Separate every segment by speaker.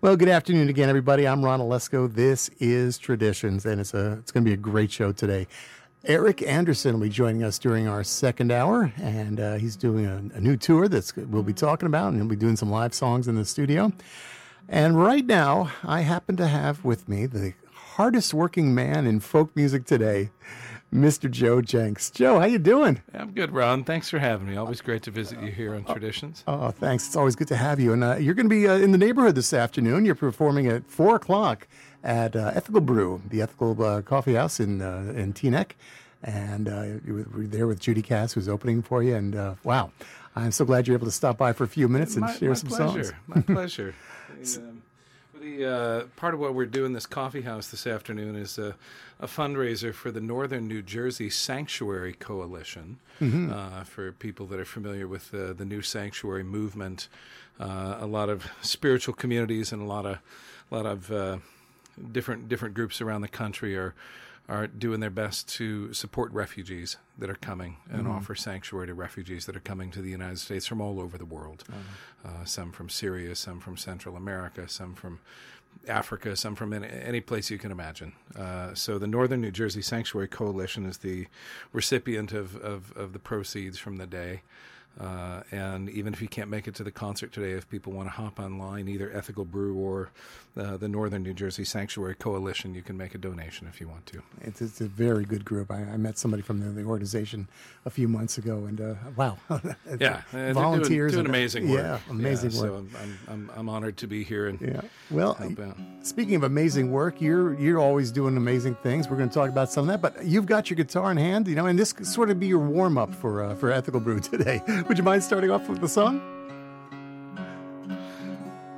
Speaker 1: Well, good afternoon again, everybody. I'm Ron Olesko. This is Traditions, and it's a it's going to be a great show today. Eric Andersen will be joining us during our second hour, and uh, he's doing a, a, new tour that we'll be talking about, and he'll be doing some live songs in the studio. And right now, I happen to have with me the hardest working man in folk music today. Mr. Joe Jencks. Joe, how you doing?
Speaker 2: I'm good, Ron. Thanks for having me. Always great to visit you here on Traditions.
Speaker 1: Oh, thanks. It's always good to have you. And uh, you're going to be uh, in the neighborhood this afternoon. You're performing at four o'clock at uh, Ethical Brew, the Ethical uh, Coffee House in uh, in Teaneck, and uh, you were there with Judy Cass, who's opening for you. And wow, I'm so glad you're able to stop by for a few minutes and
Speaker 2: my,
Speaker 1: share
Speaker 2: my
Speaker 1: some
Speaker 2: pleasure.
Speaker 1: songs.
Speaker 2: My pleasure. um, the uh, part of what we're doing this coffee house this afternoon is a, a fundraiser for the Northern New Jersey Sanctuary Coalition. Mm-hmm. Uh, for people that are familiar with uh, the new sanctuary movement, uh, a lot of spiritual communities and a lot of a lot of uh, different different groups around the country are are doing their best to support refugees that are coming and mm-hmm. offer sanctuary to refugees that are coming to the United States from all over the world. Mm-hmm. Uh, some from Syria, some from Central America, some from Africa, some from any, any place you can imagine. Uh, so the Northern New Jersey Sanctuary Coalition is the recipient of, of, of the proceeds from the day. Uh, and even if you can't make it to the concert today, if people want to hop online, either Ethical Brew or uh, the Northern New Jersey Sanctuary Coalition, you can make a donation if you want to.
Speaker 1: It's, it's a very good group. I, I met somebody from the, the, organization a few months ago, and uh, wow,
Speaker 2: yeah,
Speaker 1: volunteers
Speaker 2: doing, doing amazing work.
Speaker 1: Yeah, amazing
Speaker 2: yeah,
Speaker 1: work.
Speaker 2: So I'm, I'm, I'm, honored to be here and
Speaker 1: yeah. Well, speaking of amazing work, you're you're always doing amazing things. We're going to talk about some of that, but you've got your guitar in hand, you know, and this could sort of be your warm up for uh, for Ethical Brew today. Would you mind starting off with the song?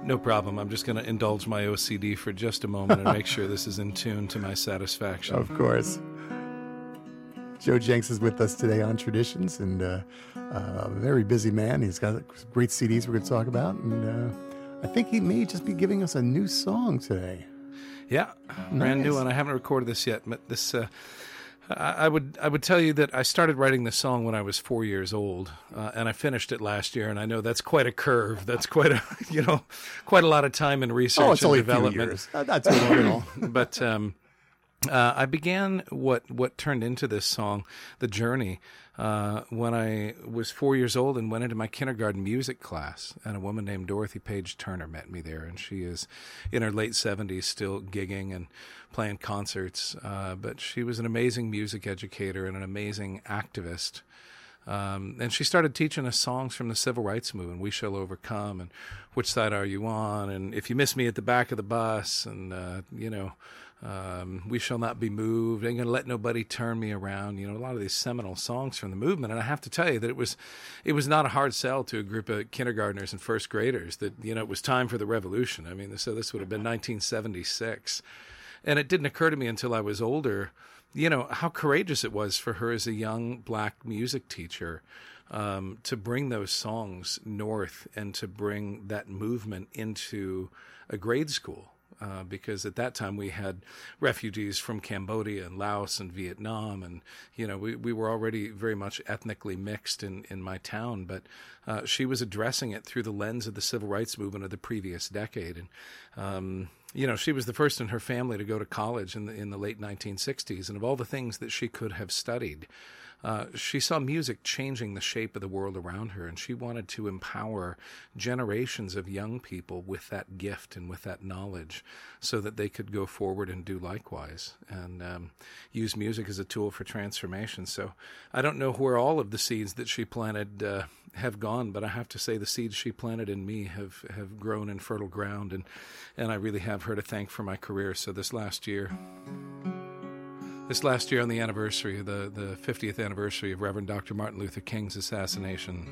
Speaker 2: No problem. I'm just going to indulge my OCD for just a moment and make sure this is in tune to my satisfaction.
Speaker 1: Of course. Joe Jencks is with us today on Traditions, and uh, uh, a very busy man. He's got great CDs we're going to talk about, and uh, I think he may just be giving us a new song today.
Speaker 2: Yeah, nice. brand new one. I haven't recorded this yet, but this uh, I would I would tell you that I started writing this song when I was four years old, uh, and I finished it last year. And I know that's quite a curve. That's quite a you know quite a lot of time and research
Speaker 1: oh, it's
Speaker 2: and
Speaker 1: only
Speaker 2: development.
Speaker 1: A few years. That's all.
Speaker 2: but um, uh, I began what what turned into this song, the journey, uh, when I was four years old and went into my kindergarten music class. And a woman named Dorothy Page Turner met me there. And she is in her late 70s, still gigging and playing concerts. Uh, but she was an amazing music educator and an amazing activist. Um, and she started teaching us songs from the civil rights movement, "We Shall Overcome," and "Which Side Are You On?" and "If You Miss Me at the Back of the Bus," and uh, you know, um, we shall not be moved. Ain't gonna let nobody turn me around. You know, a lot of these seminal songs from the movement. And I have to tell you that it was, it was not a hard sell to a group of kindergartners and first graders that you know it was time for the revolution. I mean, so this would have been 1976, and it didn't occur to me until I was older. You know how courageous it was for her as a young black music teacher um, to bring those songs north and to bring that movement into a grade school uh, because at that time we had refugees from Cambodia and Laos and Vietnam, and you know we, we were already very much ethnically mixed in, in my town. But uh, she was addressing it through the lens of the civil rights movement of the previous decade, and um, you know she was the first in her family to go to college in the in the late 1960s, and of all the things that she could have studied. Uh, she saw music changing the shape of the world around her, and she wanted to empower generations of young people with that gift and with that knowledge so that they could go forward and do likewise and um, use music as a tool for transformation. So I don't know where all of the seeds that she planted uh, have gone, but I have to say the seeds she planted in me have, have grown in fertile ground, and, and I really have her to thank for my career. So this last year, this last year, on the anniversary, the, the 50th anniversary of Reverend Dr. Martin Luther King's assassination,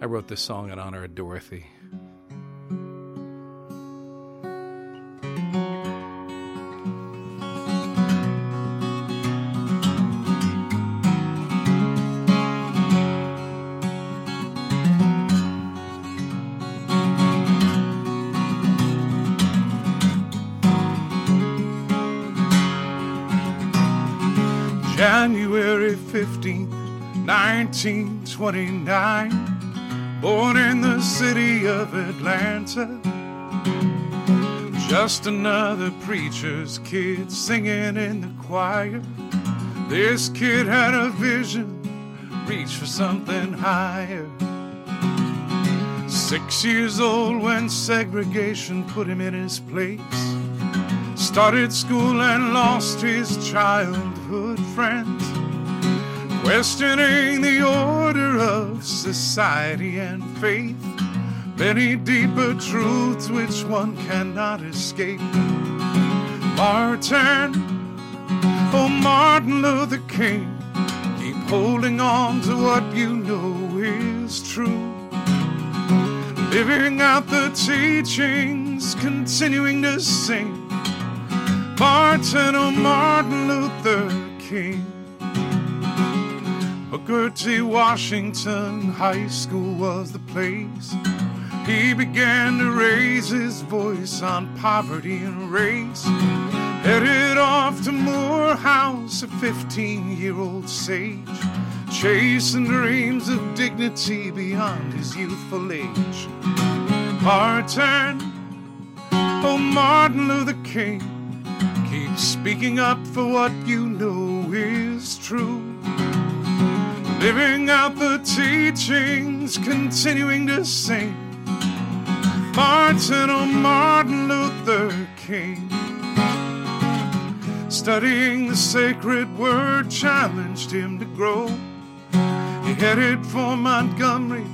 Speaker 2: I wrote this song in honor of Dorothy. 1929. born in the city of Atlanta. Just another preacher's kid singing in the choir. This kid had a vision, reach for something higher. Six years old when segregation put him in his place. Started school and lost his childhood friends. Questioning the order of society and faith. Many deeper truths which one cannot escape. Martin, oh Martin Luther King, keep holding on to what you know is true. Living out the teachings, continuing to sing. Martin, oh Martin Luther King. Booker T. Washington High School was the place. He began to raise his voice on poverty and race. Headed off to Morehouse, a 15 year old sage, chasing dreams of dignity beyond his youthful age. Martin, oh Martin Luther King, keep speaking up for what you know is true. Living out the teachings, continuing to sing. Martin, oh Martin Luther King. Studying the sacred word challenged him to grow. He headed for Montgomery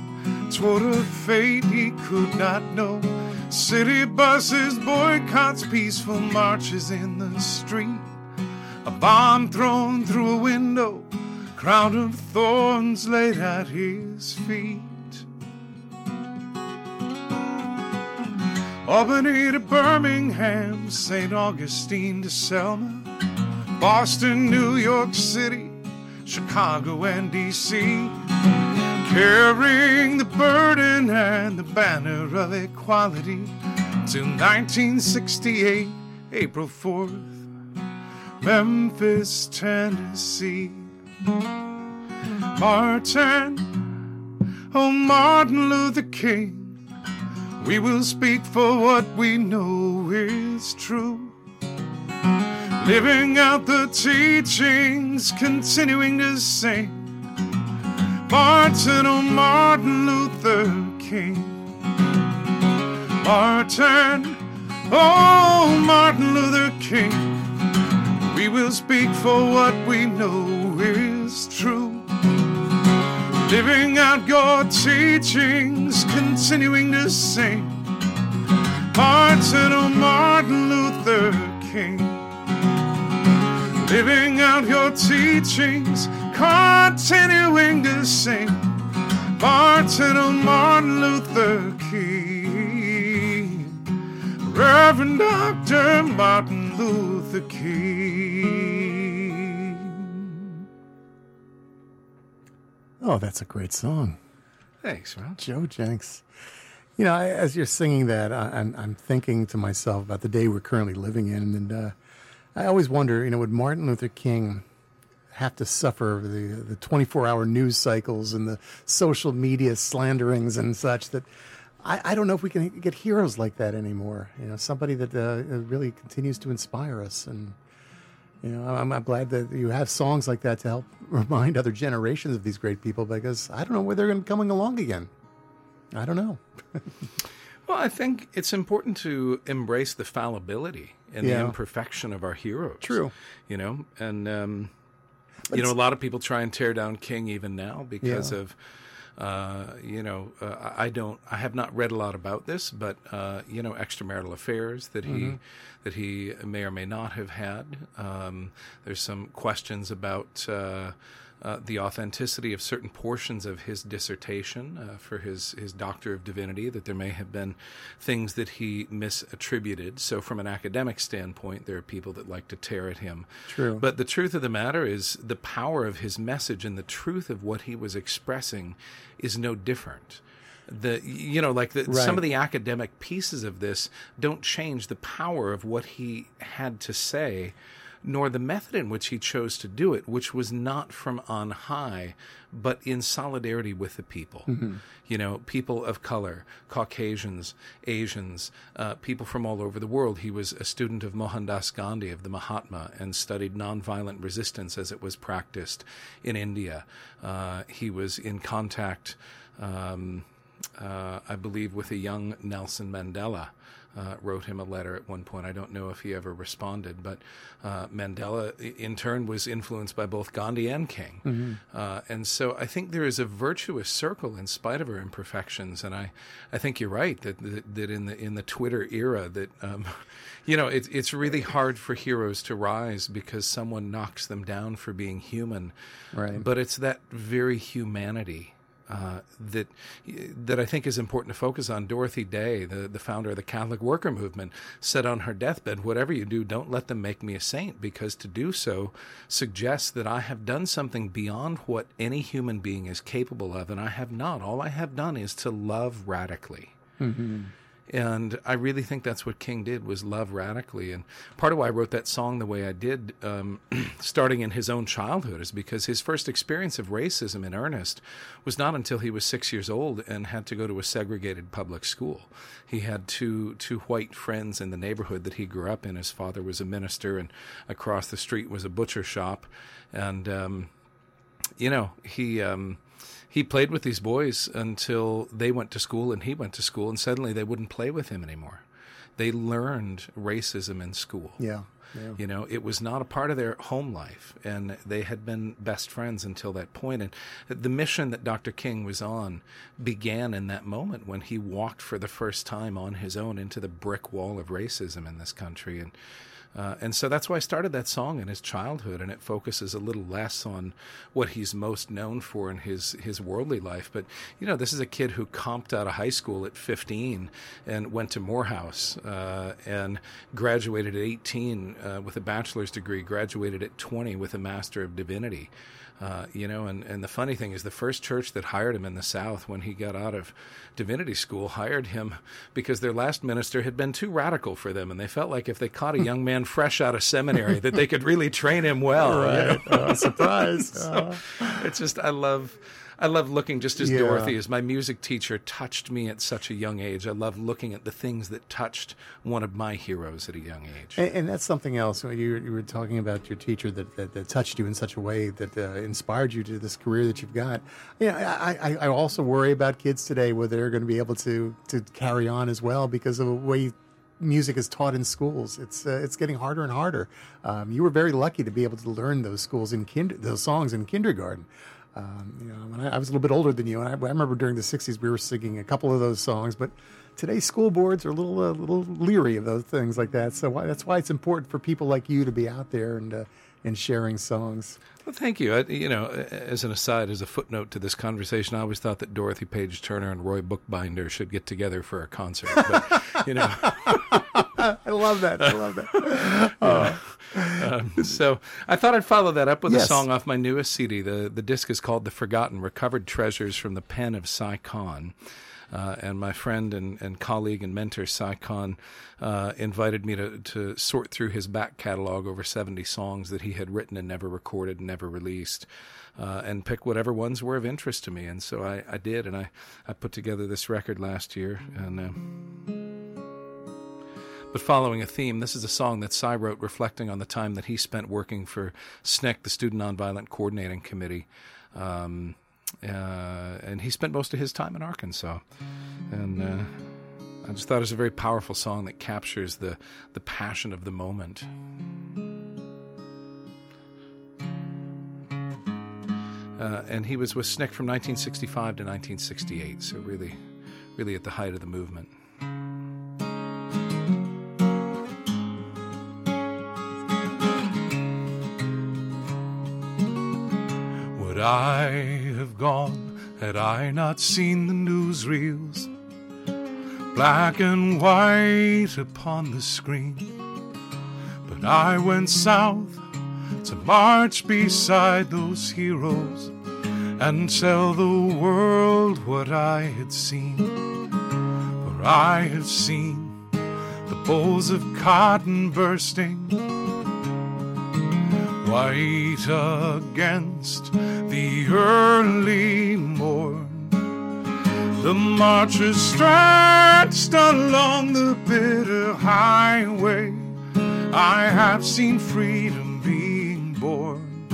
Speaker 2: toward a fate he could not know. City buses, boycotts, peaceful marches in the street. A bomb thrown through a window, crown of thorns laid at his feet. Albany to Birmingham, St. Augustine to Selma, Boston, New York City, Chicago, and D.C. Carrying the burden and the banner of equality till 1968, April 4th, Memphis, Tennessee. Martin, oh Martin Luther King. We will speak for what we know is true. Living out the teachings, continuing to sing. Martin, oh Martin Luther King. Martin, oh Martin Luther King. We will speak for what we know is true living out your teachings, continuing to sing. Martin, Martin Luther King. Living out your teachings, continuing to sing. Martin, Martin Luther King. Reverend Dr. Martin Luther King.
Speaker 1: Oh, that's a great song.
Speaker 3: Thanks, Ron.
Speaker 1: Joe Jencks. You know, I, as you're singing that, I, I'm, I'm thinking to myself about the day we're currently living in. And uh, I always wonder, you know, would Martin Luther King have to suffer the, the 24 hour news cycles and the social media slanderings and such that I, I don't know if we can get heroes like that anymore. You know, somebody that uh, really continues to inspire us. And, you know, I'm, I'm glad that you have songs like that to help remind other generations of these great people because I don't know where they're going to be coming along again. I don't know.
Speaker 3: Well, I think it's important to embrace the fallibility and
Speaker 1: Yeah.
Speaker 3: the imperfection of our heroes.
Speaker 1: True.
Speaker 3: You know, and um, you know, a lot of people try and tear down King even now because
Speaker 1: Yeah.
Speaker 3: of. Uh, you know, uh, I don't. I have not read a lot about this, but uh, you know, extramarital affairs that he
Speaker 1: Mm-hmm.
Speaker 3: that he may or may not have had. Um, there's some questions about uh, the authenticity of certain portions of his dissertation uh, for his his Doctor of Divinity. That there may have been things that he misattributed. So, from an academic standpoint, there are people that like to tear at him.
Speaker 1: True.
Speaker 3: But the truth of the matter is, the power of his message and the truth of what he was expressing is no different. The you know like the,
Speaker 1: Right.
Speaker 3: some of the academic pieces of this don't change the power of what he had to say
Speaker 2: nor the method in which he chose to do it, which was not from on high, but in solidarity with the people.
Speaker 1: Mm-hmm.
Speaker 2: You know, people of color, Caucasians, Asians, uh, people from all over the world. He was a student of Mohandas Gandhi, of the Mahatma, and studied nonviolent resistance as it was practiced in India. Uh, he was in contact. Um, uh, I believe, with a young Nelson Mandela. Uh, wrote him a letter at one point. I don't know if he ever responded, but uh, Mandela, in turn, was influenced by both Gandhi and King.
Speaker 1: Mm-hmm.
Speaker 2: Uh, and so I think there is a virtuous circle in spite of our imperfections. And I, I think you're right that, that, that in the in the Twitter era that. Um, you know, it's it's really hard for heroes to rise because someone knocks them down for being human.
Speaker 1: Right.
Speaker 2: But it's that very humanity uh, that that I think is important to focus on. Dorothy Day, the, the founder of the Catholic Worker Movement, said on her deathbed, "Whatever you do, don't let them make me a saint, because to do so suggests that I have done something beyond what any human being is capable of, and I have not. All I have done is to love radically."
Speaker 1: Mm-hmm.
Speaker 2: And I really think that's what King did was love radically. And part of why I wrote that song the way I did, um, starting in his own childhood, is because his first experience of racism in earnest was not until he was six years old and had to go to a segregated public school. He had two two white friends in the neighborhood that he grew up in. His father was a minister, and across the street was a butcher shop. And um, you know, he. Um, he played with these boys until they went to school and he went to school, and suddenly they wouldn't play with him anymore. They learned racism in school.
Speaker 1: Yeah. Yeah.
Speaker 2: You know, it was not a part of their home life, and they had been best friends until that point. And the mission that Dr. King was on began in that moment when he walked for the first time on his own into the brick wall of racism in this country. And uh, and so that's why I started that song in his childhood, and it focuses a little less on what he's most known for in his his worldly life. But you know, this is a kid who comped out of high school at 15 and went to Morehouse uh, and graduated at 18 uh, with a bachelor's degree, graduated at 20 with a master of divinity. Uh, you know, and, and the funny thing is, the first church that hired him in the South when he got out of divinity school hired him because their last minister had been too radical for them, and they felt like if they caught a young man fresh out of seminary, that they could really train him well.
Speaker 1: Right. You know? uh, surprise!
Speaker 2: so, it's just I love I love looking just as
Speaker 1: Yeah.
Speaker 2: Dorothy as my music teacher touched me at such a young age. I love looking at the things that touched one of my heroes at a young age.
Speaker 1: And, and that's something else. You, you were talking about your teacher that, that, that touched you in such a way that uh, inspired you to this career that you've got. Yeah, I, I, I also worry about kids today whether they're going to be able to to carry on as well because of the way music is taught in schools. It's uh, it's getting harder and harder. Um, you were very lucky to be able to learn those schools in those songs in kindergarten. Um, you know, I, I was a little bit older than you, and I, I remember during the '60s we were singing a couple of those songs. But today's school boards are a little, uh, little leery of those things like that. So why, that's why it's important for people like you to be out there and uh, and sharing songs.
Speaker 2: Well, thank you. I, you know, as an aside, as a footnote to this conversation, I always thought that Dorothy Page Turner and Roy Book Binder should get together for a concert. But, you know,
Speaker 1: I love that. I love that.
Speaker 2: um, so I thought I'd follow that up with a song off my newest CD. The the disc is called "The Forgotten Recovered Treasures from the Pen of Si Kahn." Uh, and my friend and, and colleague and mentor Kahn uh, invited me to, to sort through his back catalog over 70 songs that he had written and never recorded and never released, uh, and pick whatever ones were of interest to me. And so I, I did, and I, I put together this record last year. And uh, but following a theme, this is a song that Si wrote reflecting on the time that he spent working for SNCC, the Student Nonviolent Coordinating Committee. Um, and he spent most of his time in Arkansas. And uh, I just thought it was a very powerful song that captures the, the passion of the moment. Uh, and he was with SNCC from 1965 to 1968, so really, really at the height of the movement.
Speaker 4: Gone had I not seen the newsreels, black and white upon the screen? But I went south to march beside those heroes and tell the world what I had seen. For I have seen the bowls of cotton bursting
Speaker 2: white against the early morn. The marchers stretched along the bitter highway. I have seen freedom being born.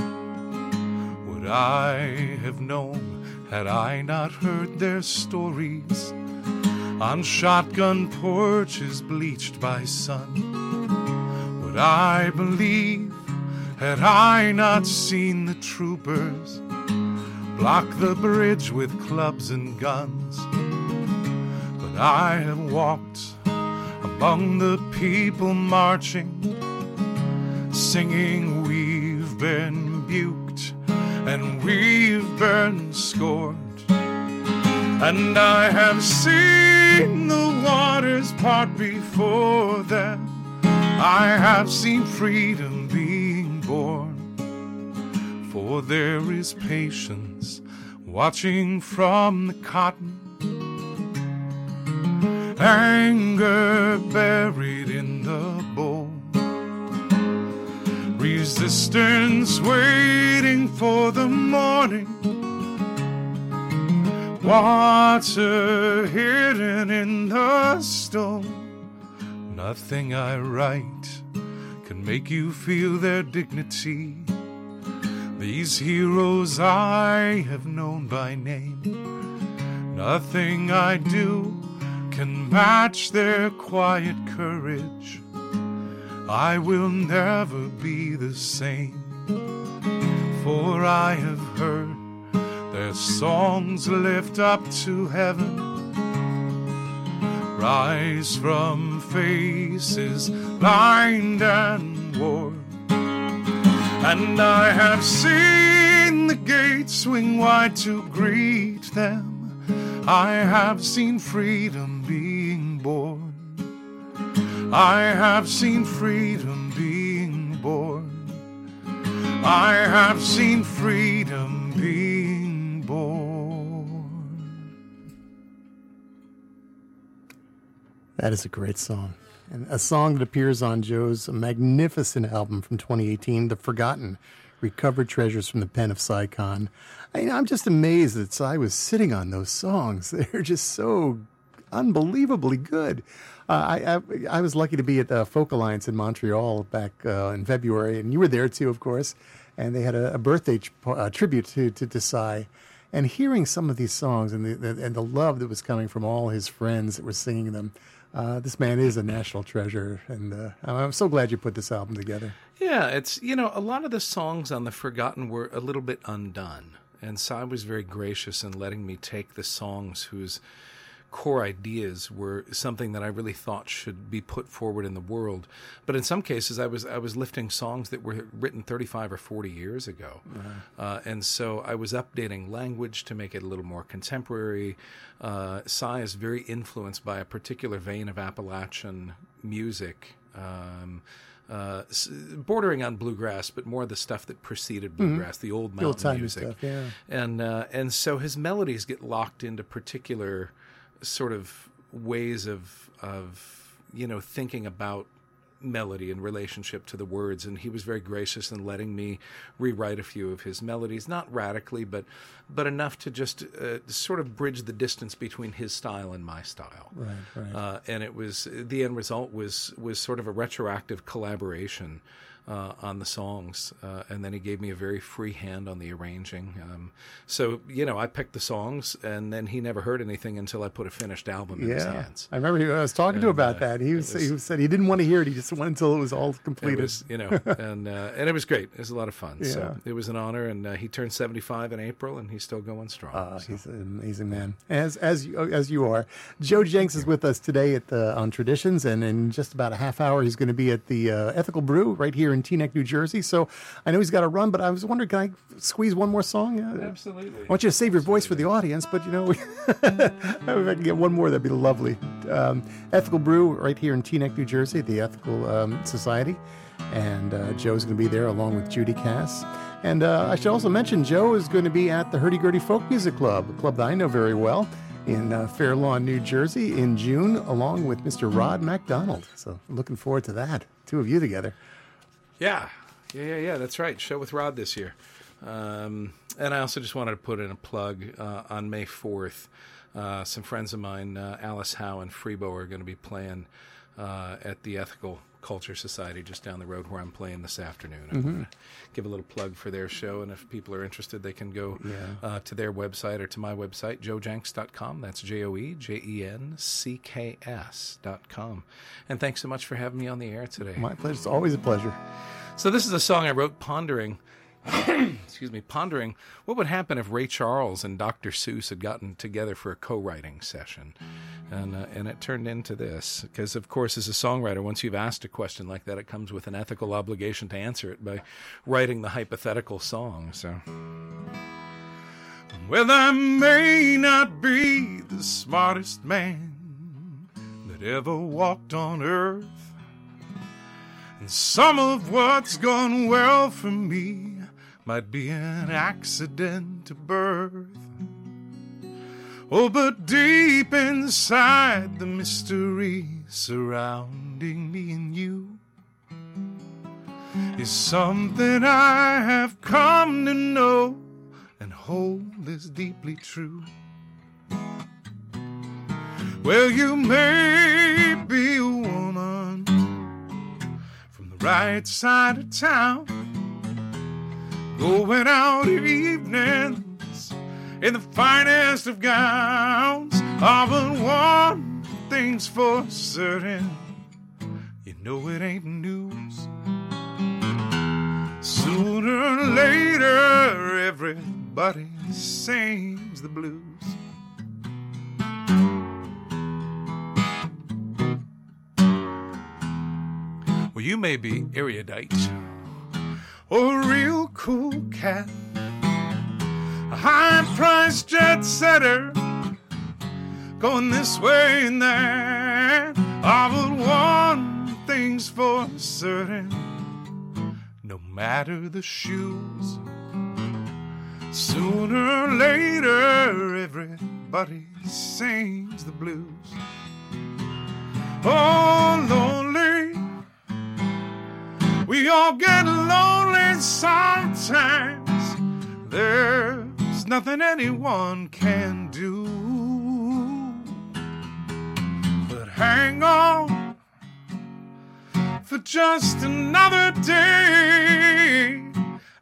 Speaker 2: Would I have known had I not heard their stories on shotgun porches bleached by sun? Would I believe had I not seen the troopers block the bridge with clubs and guns? But I have walked among the people marching, singing, We've been buked and we've been scorned. And I have seen the waters part before them. I have seen freedom being born. For there is patience watching from the cotton, anger buried in the bowl, resistance waiting for the morning, water hidden in the stone. Nothing I write can make you feel their dignity. These heroes I have known by name. Nothing I do can match their quiet courage. I will never be the same, for I have heard their songs lift up to heaven, rise from faces lined and worn. And I have seen the gates swing wide to greet them. I have seen freedom being born. I have seen freedom being born. I have seen freedom being born.
Speaker 1: That is a great song. And a song that appears on Joe's magnificent album from 2018, The Forgotten Recovered Treasures from the Pen of Si Kahn. I, am just amazed that I was sitting on those songs. They're just so unbelievably good. Uh, I, I, I was lucky to be at the Folk Alliance in Montreal back uh, in February, and you were there too, of course. And they had a, a birthday uh, tribute to to Desai. And hearing some of these songs and the, the, and the love that was coming from all his friends that were singing them, uh, this man is a national treasure, and uh, I'm so glad you put this album together.
Speaker 3: Yeah, it's you know a lot of the songs on the Forgotten were a little bit undone, and Si was very gracious in letting me take the songs whose core ideas were something that I really thought should be put forward in the world. But in some cases, I was I was lifting songs that were written 35 or 40 years ago, uh, and so I was updating language to make it a little more contemporary. Uh, Si is very influenced by a particular vein of Appalachian music. Um, uh, bordering on bluegrass, but more the stuff that preceded bluegrass, mm-hmm. the old mountain
Speaker 1: the old
Speaker 3: music,
Speaker 1: stuff, yeah.
Speaker 3: and uh, and so his melodies get locked into particular sort of ways of of you know thinking about melody in relationship to the words. And he was very gracious in letting me rewrite a few of his melodies not radically but but enough to just uh, sort of bridge the distance between his style and my style.
Speaker 1: Right right.
Speaker 3: Uh, and it was the end result was was sort of a retroactive collaboration uh, on the songs, uh, and then he gave me a very free hand on the arranging. Um, so you know, I picked the songs, and then he never heard anything until I put a finished album in
Speaker 1: yeah.
Speaker 3: his hands.
Speaker 1: I remember he, I was talking
Speaker 3: And,
Speaker 1: to him about
Speaker 3: uh,
Speaker 1: that. He, was,
Speaker 3: was-
Speaker 1: he said he didn't want to hear it. He just went until it was all completed.
Speaker 3: was, you know, and uh, and it was great. It was a lot of fun.
Speaker 1: Yeah.
Speaker 3: So it was an honor, and uh, he turned seventy five in April, and he's still going strong.
Speaker 1: Uh,
Speaker 3: So-
Speaker 1: he's an amazing man, as as you, as you are. Joe Jencks is with us today at the on Traditions, and in just about a half hour, he's going to be at the uh, Ethical Brew right here in Teaneck, New Jersey. So I know he's got to run, but I was wondering, can I squeeze one more song? Uh,
Speaker 3: Absolutely.
Speaker 1: I want you to save your voice for the audience, but you know, if I can get one more, that'd be lovely. Um, Ethical Brew right here in Teaneck, New Jersey, the Ethical um, Society. And uh, Joe's going to be there along with Judy Cass. And uh, I should also mention Joe is going to be at the Hurdy Gurdy Folk Music Club, a club that I know very well in uh, Fair Lawn, New Jersey in June, along with Mr. Rod MacDonald. So looking forward to that. Two of you together.
Speaker 3: Yeah, Yeah, yeah, yeah. That's right. Show with Rod this year. Um, and I also just wanted to put in a plug uh, on May 4th. Uh, some friends of mine, uh, Alice Howe and Freebo, are going to be playing uh, at the Ethical Culture Society just down the road where I'm playing this afternoon. I'm going to give a little plug for their show, and if people are interested, they can go uh, to their website or to my website, joejencks.com. That's J O E J E N C K S.com. And thanks so much for having me on the air today.
Speaker 1: My pleasure. It's always a pleasure.
Speaker 3: So this is a song I wrote pondering excuse me, pondering what would happen if Ray Charles and Dr. Seuss had gotten together for a co-writing session, and uh, and it turned into this because, of course, as a songwriter, once you've asked a question like that, it comes with an ethical obligation to answer it by writing the hypothetical song. So.
Speaker 2: Well, I may not be the smartest man that ever walked on earth. And some of what's gone well for me might be an accident to birth. Oh, but deep inside the mystery surrounding me and you is something I have come to know and hold is deeply true. Well, you may be a woman from the right side of town, going out evenings in the finest of gowns. Oh, but one thing's for certain, you know it ain't news. Sooner or later, everybody sings the blues. Well, you may be erudite or a real cool cat, a high priced jet setter, going this way and that. Ah, but one thing's for certain no matter the shoes. Sooner or later, everybody sings the blues. Oh, lonely. We all get lonely sometimes. There's nothing anyone can do. But hang on for just another day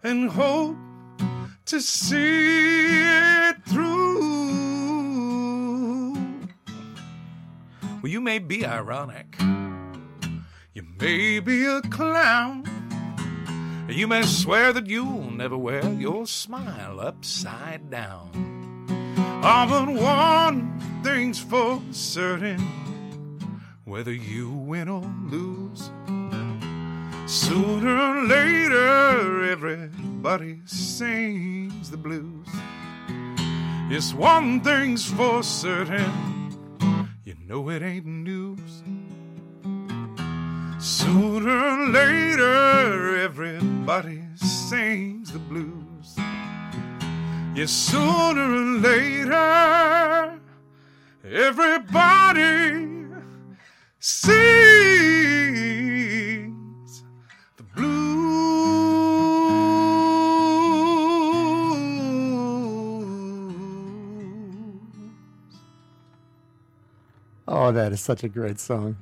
Speaker 2: and hope to see it through. Well, you may be ironic, you may be a clown, you may swear that you'll never wear your smile upside down. Oh, but one thing's for certain whether you win or lose. Sooner or later, everybody sings the blues. Yes, one thing's for certain, you know it ain't news. Sooner or later, everybody sings the blues. Yes, sooner or later, everybody sings the blues.
Speaker 1: Oh, that is such a great song.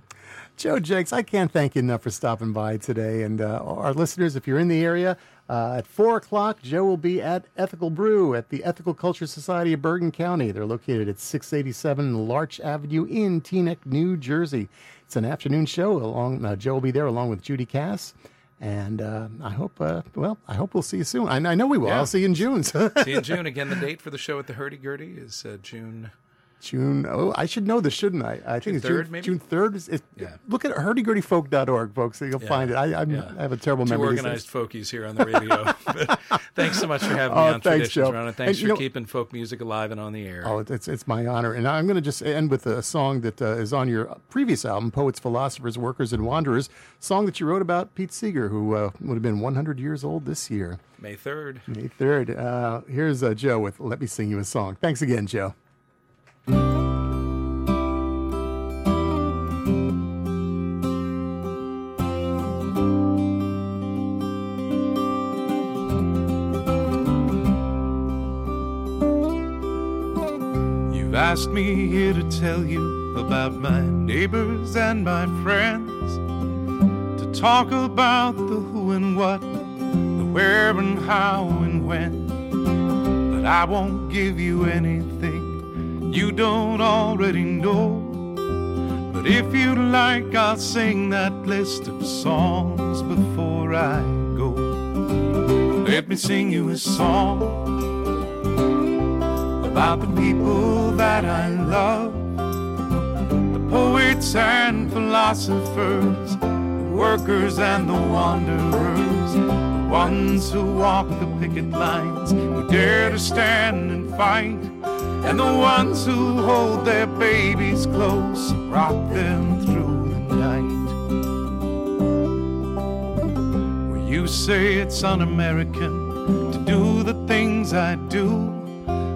Speaker 1: Joe Jencks, I can't thank you enough for stopping by today. And uh, our listeners, if you're in the area, uh, at 4 o'clock, Joe will be at Ethical Brew at the Ethical Culture Society of Bergen County. They're located at 687 Larch Avenue in Teaneck, New Jersey. It's an afternoon show. Along uh, Joe will be there along with Judy Cass. And uh, I hope, uh, well, I hope we'll see you soon. I, I know we will.
Speaker 3: Yeah.
Speaker 1: I'll see you in June.
Speaker 3: See you in June. Again, the date for the show at the Hurdy Gurdy is uh, June.
Speaker 1: June. Oh, I should know this, shouldn't I? I think
Speaker 3: June
Speaker 1: it's
Speaker 3: 3rd,
Speaker 1: June,
Speaker 3: maybe?
Speaker 1: June third. Is, is,
Speaker 3: Yeah.
Speaker 1: Look at hurdygurdyfolk.org, folks. You'll
Speaker 3: Yeah.
Speaker 1: find it. I, I'm,
Speaker 3: Yeah.
Speaker 1: I have a terrible
Speaker 3: Two
Speaker 1: memory.
Speaker 3: organized folkies here on the radio. thanks so much for having
Speaker 1: Oh,
Speaker 3: me on
Speaker 1: thanks,
Speaker 3: Traditions,
Speaker 1: Joe.
Speaker 3: Ron, and thanks
Speaker 1: And,
Speaker 3: for
Speaker 1: know-
Speaker 3: keeping folk music alive and on the air.
Speaker 1: Oh, it's it's my honor, and I'm going to just end with a song that uh, is on your previous album, "Poets, Philosophers, Workers, and Wanderers," song that you wrote about Pete Seeger, who uh, would have been 100 years old this year,
Speaker 3: May 3rd.
Speaker 1: May 3rd. Uh, here's uh, Joe with "Let Me Sing You a Song." Thanks again, Joe.
Speaker 2: You've asked me here to tell you about my neighbors and my friends, to talk about the who and what, the where and how and when. But I won't give you anything you don't already know. But if you'd like, I'll sing that list of songs before I go. Let me sing you a song about the people that I love, the poets and philosophers, the workers and the wanderers, the ones who walk the picket lines, who dare to stand and fight, and the ones who hold their babies close rock them through the night. Well, you say it's un American to do the things I do.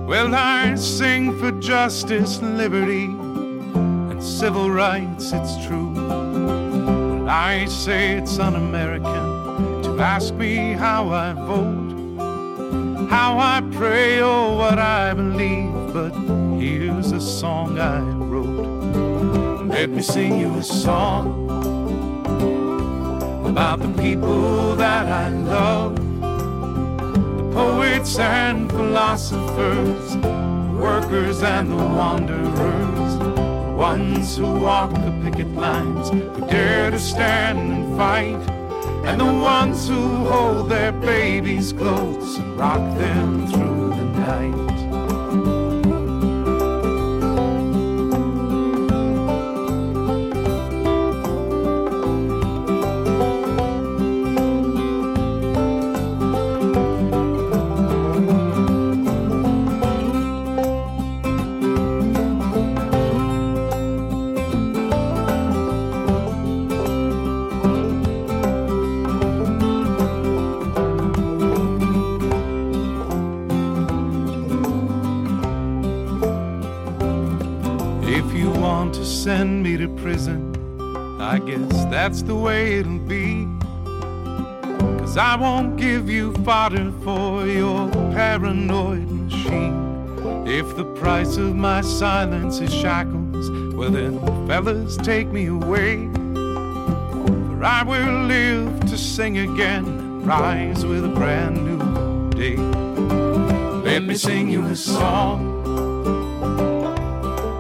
Speaker 2: Well, I sing for justice, liberty, and civil rights, it's true. Well, I say it's un American to ask me how I vote, how I pray, or what I believe. But here's a song I wrote. Let me sing you a song about the people that I love the poets and philosophers, the workers and the wanderers, the ones who walk the picket lines, who dare to stand and fight, and the ones who hold their babies close and rock them through the night. That's the way it'll be. Cause I won't give you fodder for your paranoid machine. If the price of my silence is shackles, well then, fellas, take me away. For I will live to sing again, rise with a brand new day. Let me sing you a song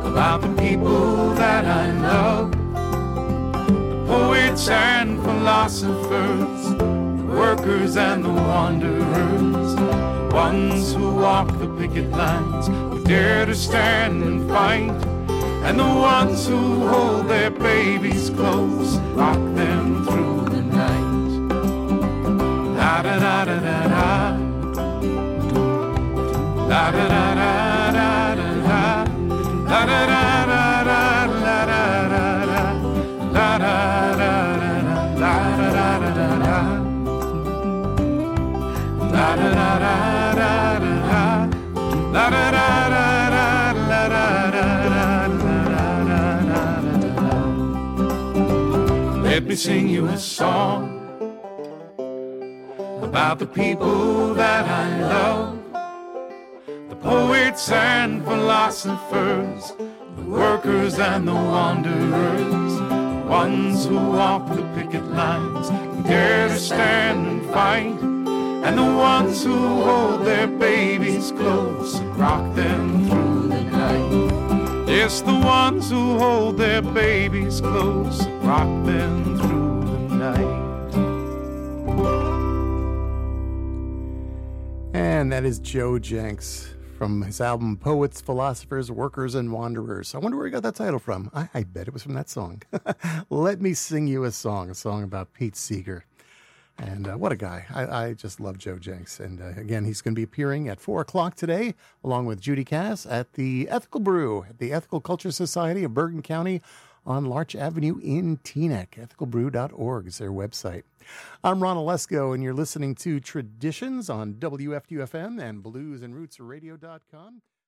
Speaker 2: about the people that I love, poets and philosophers, workers and the wanderers, ones who walk the picket lines, who dare to stand and fight, and the ones who hold their babies close, rock them through the night. Da da da da da da. Da da da da Let me sing you a song about the people that I love the poets and philosophers, the workers and the wanderers, the ones who walk the picket lines, who dare to stand and fight, and the ones who hold their babies close and rock them through the night. Yes, the ones who hold their babies close and rock them through the night.
Speaker 1: And that is Joe Jencks from his album Poets, Philosophers, Workers, and Wanderers. I wonder where he got that title from. I, I bet it was from that song. Let Me Sing You a Song, a song about Pete Seeger. And uh, what a guy. I, I just love Joe Jencks. And uh, again, he's going to be appearing at 4 o'clock today, along with Judy Cass, at the Ethical Brew at the Ethical Culture Society of Bergen County on Larch Avenue in Teaneck. Ethicalbrew.org is their website. I'm Ron Olesko, and you're listening to Traditions on WFDU FM and bluesandrootsradio.com.